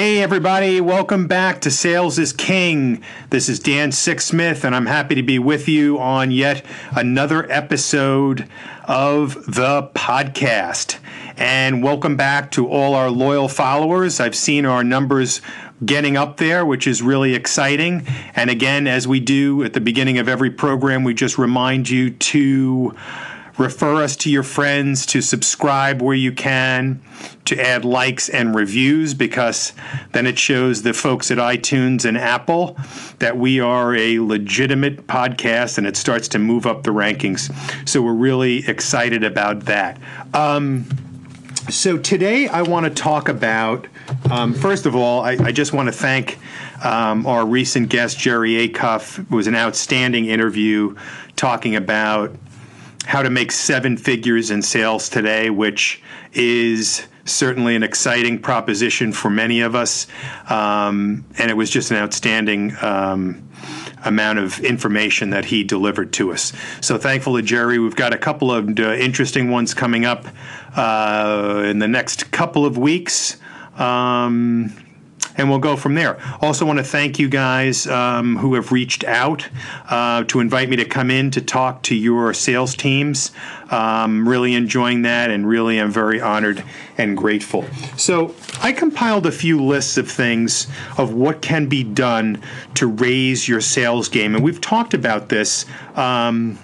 Hey, everybody, welcome back to Sales is King. This is Dan Sixsmith, and I'm happy to be with you on yet another episode of the podcast. And welcome back to all our loyal followers. I've seen our numbers getting up there, which is really exciting. And again, as we do at the beginning of every program, we just remind you to refer us to your friends, to subscribe where you can, to add likes and reviews because then it shows the folks at iTunes and Apple that we are a legitimate podcast and it starts to move up the rankings. So we're really excited about that. Um, so today I want to talk about, um, first of all, I, I just want to thank um, our recent guest, Jerry Acuff. Was an outstanding interview talking about how to make seven figures in sales today, which is certainly an exciting proposition for many of us. Um, and it was just an outstanding um, amount of information that he delivered to us. So thankful to Jerry. We've got a couple of uh, interesting ones coming up uh, in the next couple of weeks. Um, and we'll go from there. Also, want to thank you guys um, who have reached out uh, to invite me to come in to talk to your sales teams. Um, really enjoying that, and really am very honored and grateful. So, I compiled a few lists of things of what can be done to raise your sales game, and we've talked about this. Um,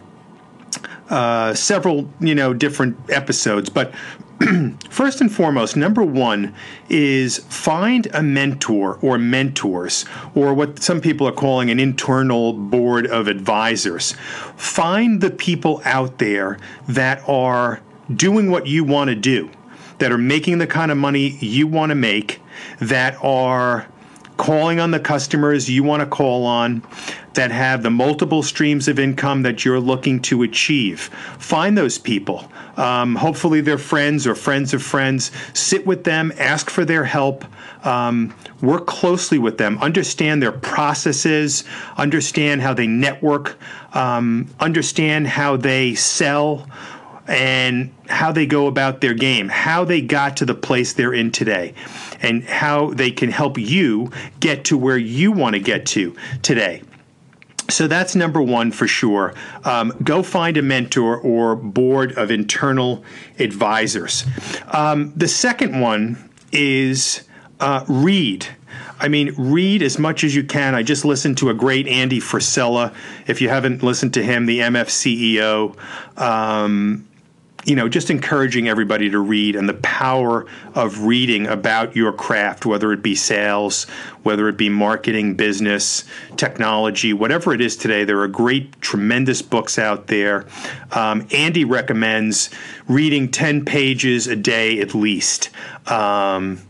uh, several, you know, different episodes, but first and foremost, number one is find a mentor or mentors, or what some people are calling an internal board of advisors. Find the people out there that are doing what you want to do, that are making the kind of money you want to make, that are calling on the customers you want to call on, that have the multiple streams of income that you're looking to achieve. Find those people. Um, hopefully, they're friends or friends of friends. Sit with them, ask for their help, um, work closely with them, understand their processes, understand how they network, um, understand how they sell and how they go about their game, how they got to the place they're in today, and how they can help you get to where you want to get to today. So that's number one for sure. Um, go find a mentor or board of internal advisors. Um, the second one is uh, read. I mean, read as much as you can. I just listened to a great Andy Frisella. If you haven't listened to him, the MF CEO, um, you know, just encouraging everybody to read and the power of reading about your craft, whether it be sales, whether it be marketing, business, technology, whatever it is today. There are great, tremendous books out there. Um, Andy recommends reading 10 pages a day at least. Um,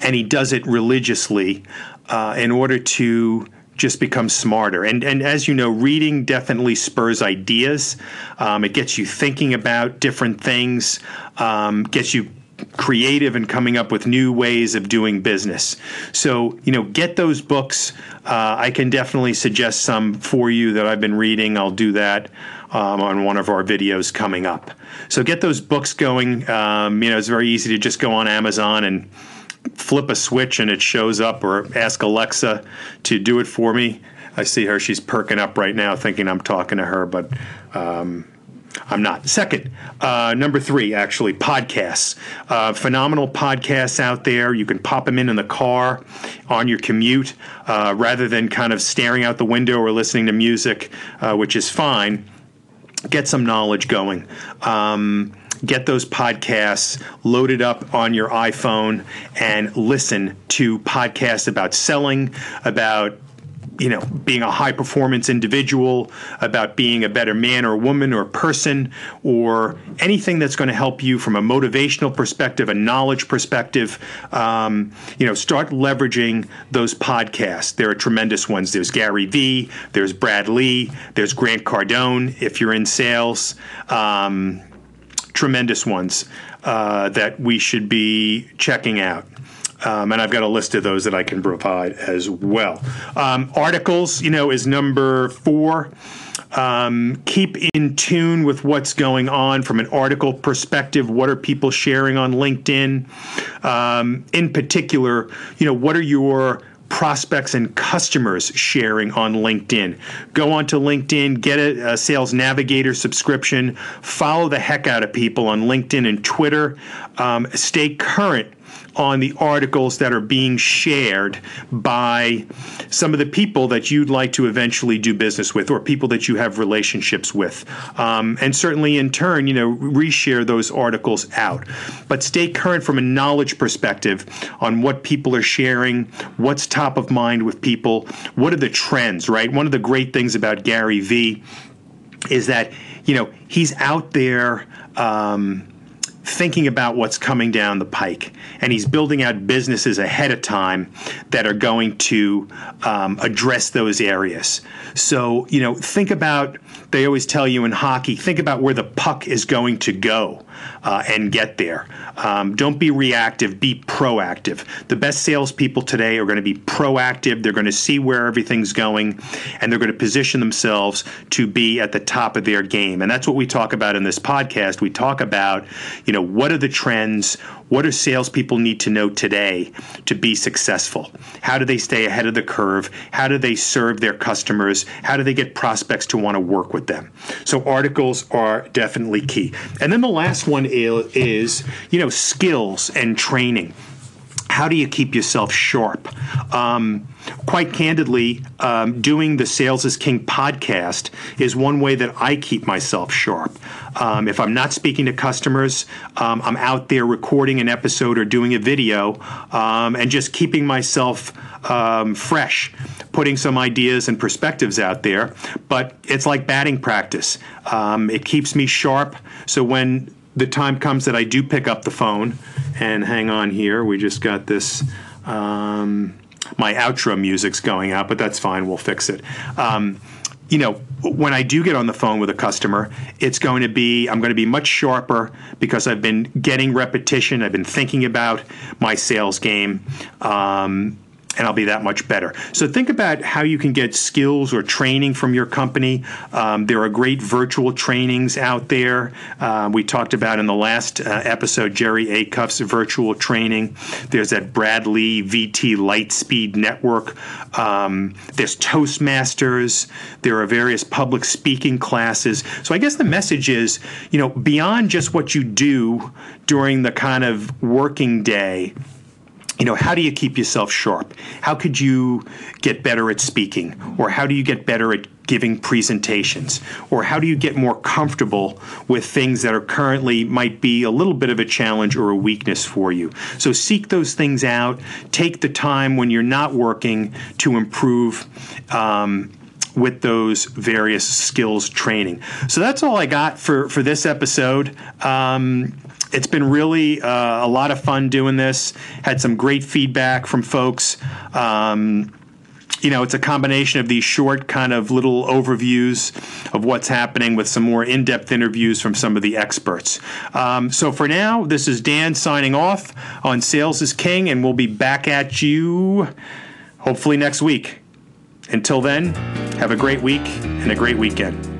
and he does it religiously uh, in order to just become smarter. And and as you know, reading definitely spurs ideas. Um, it gets you thinking about different things. Um, gets you creative and coming up with new ways of doing business. So you know, get those books. Uh, I can definitely suggest some for you that I've been reading. I'll do that. Um, on one of our videos coming up. So get those books going. Um, you know, it's very easy to just go on Amazon and flip a switch and it shows up, or ask Alexa to do it for me. I see her; she's perking up right now, thinking I'm talking to her, but um, I'm not. Second, uh, number three, actually, podcasts. Uh, phenomenal podcasts out there. You can pop them in in the car on your commute uh, rather than kind of staring out the window or listening to music, uh, which is fine. Get some knowledge going. Um, get those podcasts loaded up on your iPhone and listen to podcasts about selling, about you know, being a high performance individual, about being a better man or woman or person, or anything that's going to help you from a motivational perspective, a knowledge perspective. Um, you know, start leveraging those podcasts. There are tremendous ones. There's Gary Vee, there's Brad Lea, there's Grant Cardone if you're in sales. Um, tremendous ones uh, that we should be checking out. Um, and I've got a list of those that I can provide as well. Um, articles, you know, is number four. Um, keep in tune with what's going on from an article perspective. What are people sharing on LinkedIn? Um, in particular, you know, what are your prospects and customers sharing on LinkedIn. Go onto LinkedIn, get a, a, Sales Navigator subscription, follow the heck out of people on LinkedIn and Twitter. Um, stay current on the articles that are being shared by some of the people that you'd like to eventually do business with or people that you have relationships with. Um, and certainly, in turn, you know, reshare those articles out. But stay current from a knowledge perspective on what people are sharing, what's top of mind with people, what are the trends, right? One of the great things about Gary Vee is that, you know, he's out there. Um, thinking about what's coming down the pike. And he's building out businesses ahead of time that are going to um, address those areas. So, you know, think about, they always tell you in hockey, think about where the puck is going to go uh, and get there. Um, don't be reactive, be proactive. The best salespeople today are going to be proactive. They're going to see where everything's going and they're going to position themselves to be at the top of their game. And that's what we talk about in this podcast. We talk about, you know, what are the trends? What do salespeople need to know today to be successful? How do they stay ahead of the curve? How do they serve their customers? How do they get prospects to want to work with them? So articles are definitely key. And then the last one is, you know, skills and training how do you keep yourself sharp? Um, quite candidly, um, doing the Sales is King podcast is one way that I keep myself sharp. Um, if I'm not speaking to customers, um, I'm out there recording an episode or doing a video um, and just keeping myself um, fresh, putting some ideas and perspectives out there. But it's like batting practice, it keeps me sharp. So when the time comes that I do pick up the phone and hang on here. We just got this. Um, my outro music's going out, but that's fine. We'll fix it. Um, you know, when I do get on the phone with a customer, it's going to be, I'm going to be much sharper because I've been getting repetition. I've been thinking about my sales game. Um, and I'll be that much better. So think about how you can get skills or training from your company. Um, there are great virtual trainings out there. Uh, we talked about in the last uh, episode Jerry Acuff's virtual training. There's that Bradley VT Lightspeed Network. Um, there's Toastmasters. There are various public speaking classes. So I guess the message is, you know, beyond just what you do during the kind of working day you know, how do you keep yourself sharp? How could you get better at speaking? Or how do you get better at giving presentations? Or how do you get more comfortable with things that are currently might be a little bit of a challenge or a weakness for you? So seek those things out. Take the time when you're not working to improve. Um, with those various skills training. So that's all I got for, for this episode. Um, it's been really uh, a lot of fun doing this. Had some great feedback from folks. Um, you know, it's a combination of these short, kind of little overviews of what's happening with some more in depth interviews from some of the experts. Um, so for now, this is Dan signing off on Sales is King, and we'll be back at you hopefully next week. Until then, have a great week and a great weekend.